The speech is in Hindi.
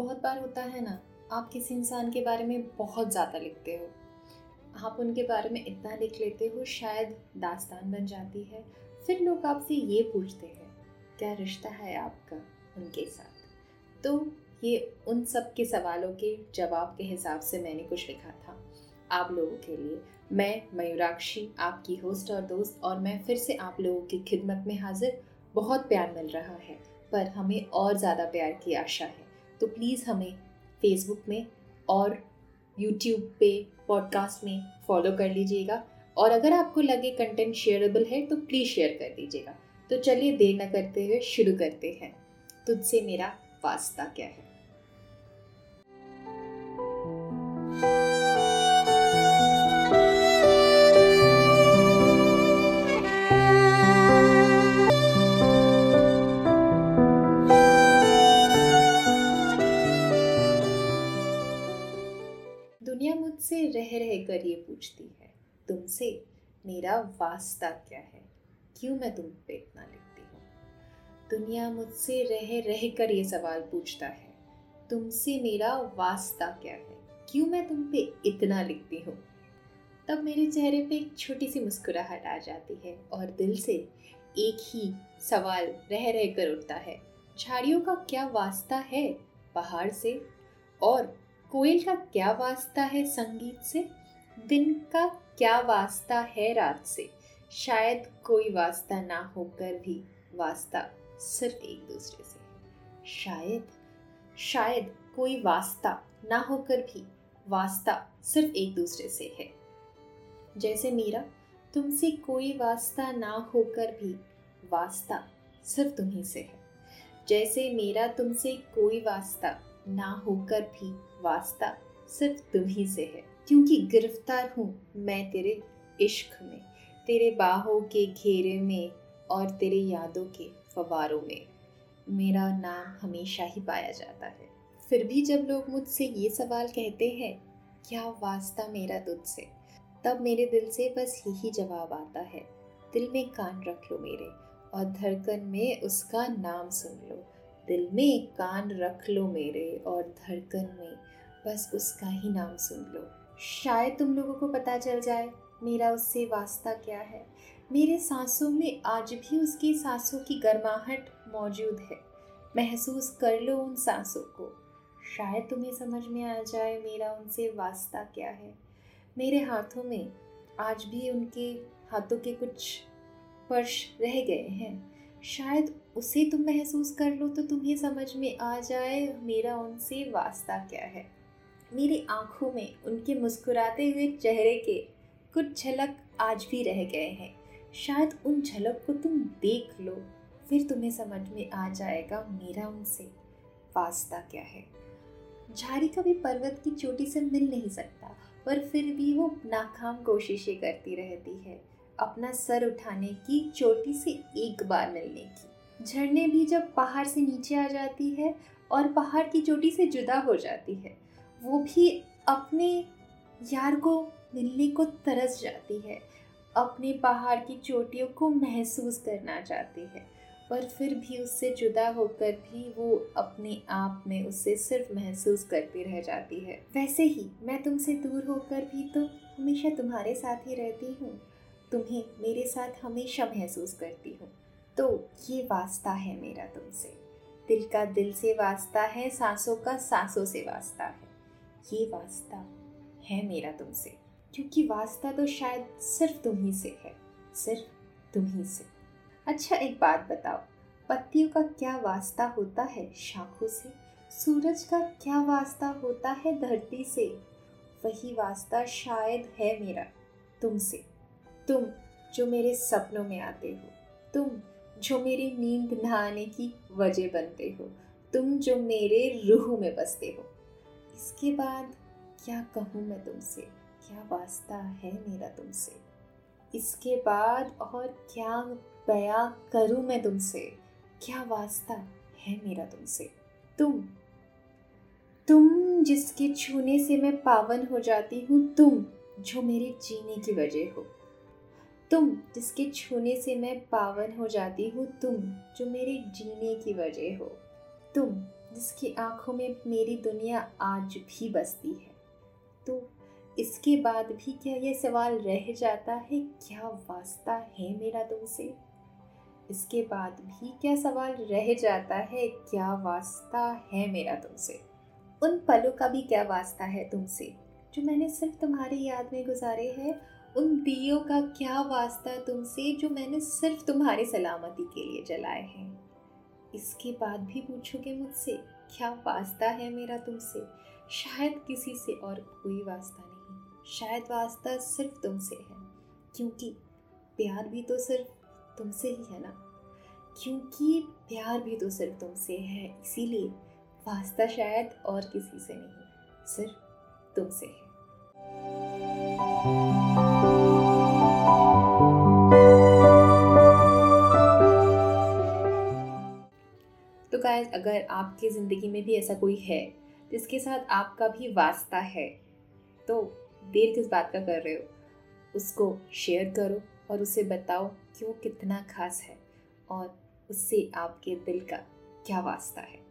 बहुत बार होता है ना, आप किसी इंसान के बारे में बहुत ज़्यादा लिखते हो। आप उनके बारे में इतना लिख लेते हो, शायद दास्तान बन जाती है। फिर लोग आपसे ये पूछते हैं, क्या रिश्ता है आपका उनके साथ? तो ये उन सब के सवालों के जवाब के हिसाब से मैंने कुछ लिखा था। आप लोगों के लिए, मैं मयूराक्षी, आपकी होस्ट और दोस्त, और मैं फिर से आप लोगों की खिदमत में हाजिर। बहुत प्यार मिल रहा है, पर हमें और ज़्यादा प्यार की आशा है। तो प्लीज़ हमें फेसबुक में और यूट्यूब पे पॉडकास्ट में फॉलो कर लीजिएगा। और अगर आपको लगे कंटेंट शेयरेबल है तो प्लीज़ शेयर कर दीजिएगा। तो चलिए देर न करते हुए शुरू करते हैं। तुझसे मेरा वास्ता क्या है? रह रह कर ये पूछती है, तुमसे मेरा वास्ता क्या है? क्यों मैं तुम पे इतना लिखती हूँ? दुनिया मुझसे रह रह कर ये सवाल पूछता है, तुमसे मेरा वास्ता क्या है? क्यों मैं तुम पे इतना लिखती हूँ? तब मेरे चेहरे पे एक छोटी सी मुस्कुराहट आ जाती है और दिल से एक ही सवाल रह रह कर उठता है, झाड़ियों का क्या वास्ता है? पहाड़ से? और कोयल का क्या वास्ता है संगीत से? दिन का क्या वास्ता है रात से? शायद कोई वास्ता ना होकर भी वास्ता सिर्फ़ एक दूसरे से शायद शायद कोई वास्ता ना होकर भी वास्ता सिर्फ़ एक दूसरे से है। जैसे मेरा, तुमसे कोई वास्ता ना होकर भी वास्ता सिर्फ़ तुम्ही से है। जैसे मेरा, तुमसे कोई वास्ता ना होकर भी वास्ता सिर्फ़ तुम्ही से है। क्योंकि गिरफ़्तार हूँ मैं तेरे इश्क में, तेरे बाहों के घेरे में और तेरे यादों के फवारों में। मेरा नाम हमेशा ही पाया जाता है। फिर भी जब लोग मुझसे ये सवाल कहते हैं, क्या वास्ता मेरा तुझसे तब मेरे दिल से बस यही जवाब आता है, दिल में कान रख लो मेरे और धड़कन में उसका नाम सुन लो। दिल में कान रख लो मेरे और धड़कन में बस उसका ही नाम सुन लो। शायद तुम लोगों को पता चल जाए मेरा उससे वास्ता क्या है। मेरे सांसों में आज भी उसकी सांसों की गर्माहट मौजूद है। महसूस कर लो उन सांसों को। शायद तुम्हें समझ में आ जाए मेरा उनसे वास्ता क्या है। मेरे हाथों में आज भी उनके हाथों के कुछ स्पर्श रह गए हैं। शायद उसे तुम महसूस कर लो तो तुम्हें समझ में आ जाए मेरा उनसे वास्ता क्या है। मेरी आँखों में उनके मुस्कुराते हुए चेहरे के कुछ झलक आज भी रह गए हैं। शायद उन झलक को तुम देख लो, फिर तुम्हें समझ में आ जाएगा मेरा उनसे वास्ता क्या है। झाड़ी कभी पर्वत की चोटी से मिल नहीं सकता, पर फिर भी वो नाकाम कोशिशें करती रहती है। अपना सर उठाने की चोटी से एक बार मिलने की। झरने भी जब पहाड़ से नीचे आ जाती है और पहाड़ की चोटी से जुदा हो जाती है, वो भी अपने यार को मिलने को तरस जाती है, अपने पहाड़ की चोटियों को महसूस करना चाहती है, पर फिर भी उससे जुदा होकर भी वो अपने आप में उससे सिर्फ़ महसूस करती रह जाती है। वैसे ही मैं तुमसे दूर होकर भी तो हमेशा तुम्हारे साथ ही रहती हूँ। तुम्हें मेरे साथ हमेशा महसूस करती हूँ। तो ये वास्ता है मेरा तुमसे। दिल का दिल से वास्ता है, सांसों का सांसों से वास्ता है। ये वास्ता है मेरा तुमसे। क्योंकि वास्ता तो शायद सिर्फ़ तुम ही से है। सिर्फ़ तुम ही से। अच्छा एक बात बताओ। पत्तियों का क्या वास्ता होता है शाखों से? सूरज का क्या वास्ता होता है धरती से? वही वास्ता शायद है मेरा तुमसे। तुम जो मेरे सपनों में आते हो, तुम जो मेरी नींद न आने की वजह बनते हो, तुम जो मेरे रूह में बसते हो। इसके बाद क्या कहूँ मैं तुमसे? क्या वास्ता है मेरा तुमसे? इसके बाद और क्या बया करूँ मैं तुमसे? क्या वास्ता है मेरा तुमसे? तुम तुम जिसके छूने से मैं पावन हो जाती हूँ, तुम जो मेरे जीने की वजह हो। तुम जिसके छूने से मैं पावन हो जाती हूँ, तुम जो मेरे जीने की वजह हो। तुम जिसकी आँखों में मेरी दुनिया आज भी बसती है। तो इसके बाद भी क्या यह सवाल रह जाता है, क्या वास्ता है मेरा तुमसे? इसके बाद भी क्या सवाल रह जाता है, क्या वास्ता है मेरा तुमसे? उन पलों का भी क्या वास्ता है तुमसे, जो मैंने सिर्फ़ तुम्हारी याद में गुजारे हैं उन दियों का क्या वास्ता तुमसे जो मैंने सिर्फ़ तुम्हारी सलामती के लिए जलाए हैं? इसके बाद भी पूछोगे मुझसे, क्या वास्ता है मेरा तुमसे? शायद किसी से और कोई वास्ता नहीं। शायद वास्ता सिर्फ़ तुमसे है। क्योंकि प्यार भी तो सिर्फ़ तुमसे ही है ना? क्योंकि प्यार भी तो सिर्फ़ तुमसे है, इसीलिए वास्ता शायद और किसी से नहीं, सिर्फ़ तुमसे है। तो गाइस अगर आपकी ज़िंदगी में भी ऐसा कोई है, जिसके साथ आपका भी वास्ता है तो देर किस बात का कर रहे हो? उसको शेयर करो और उसे बताओ कि वो कितना खास है और उससे आपके दिल का क्या वास्ता है।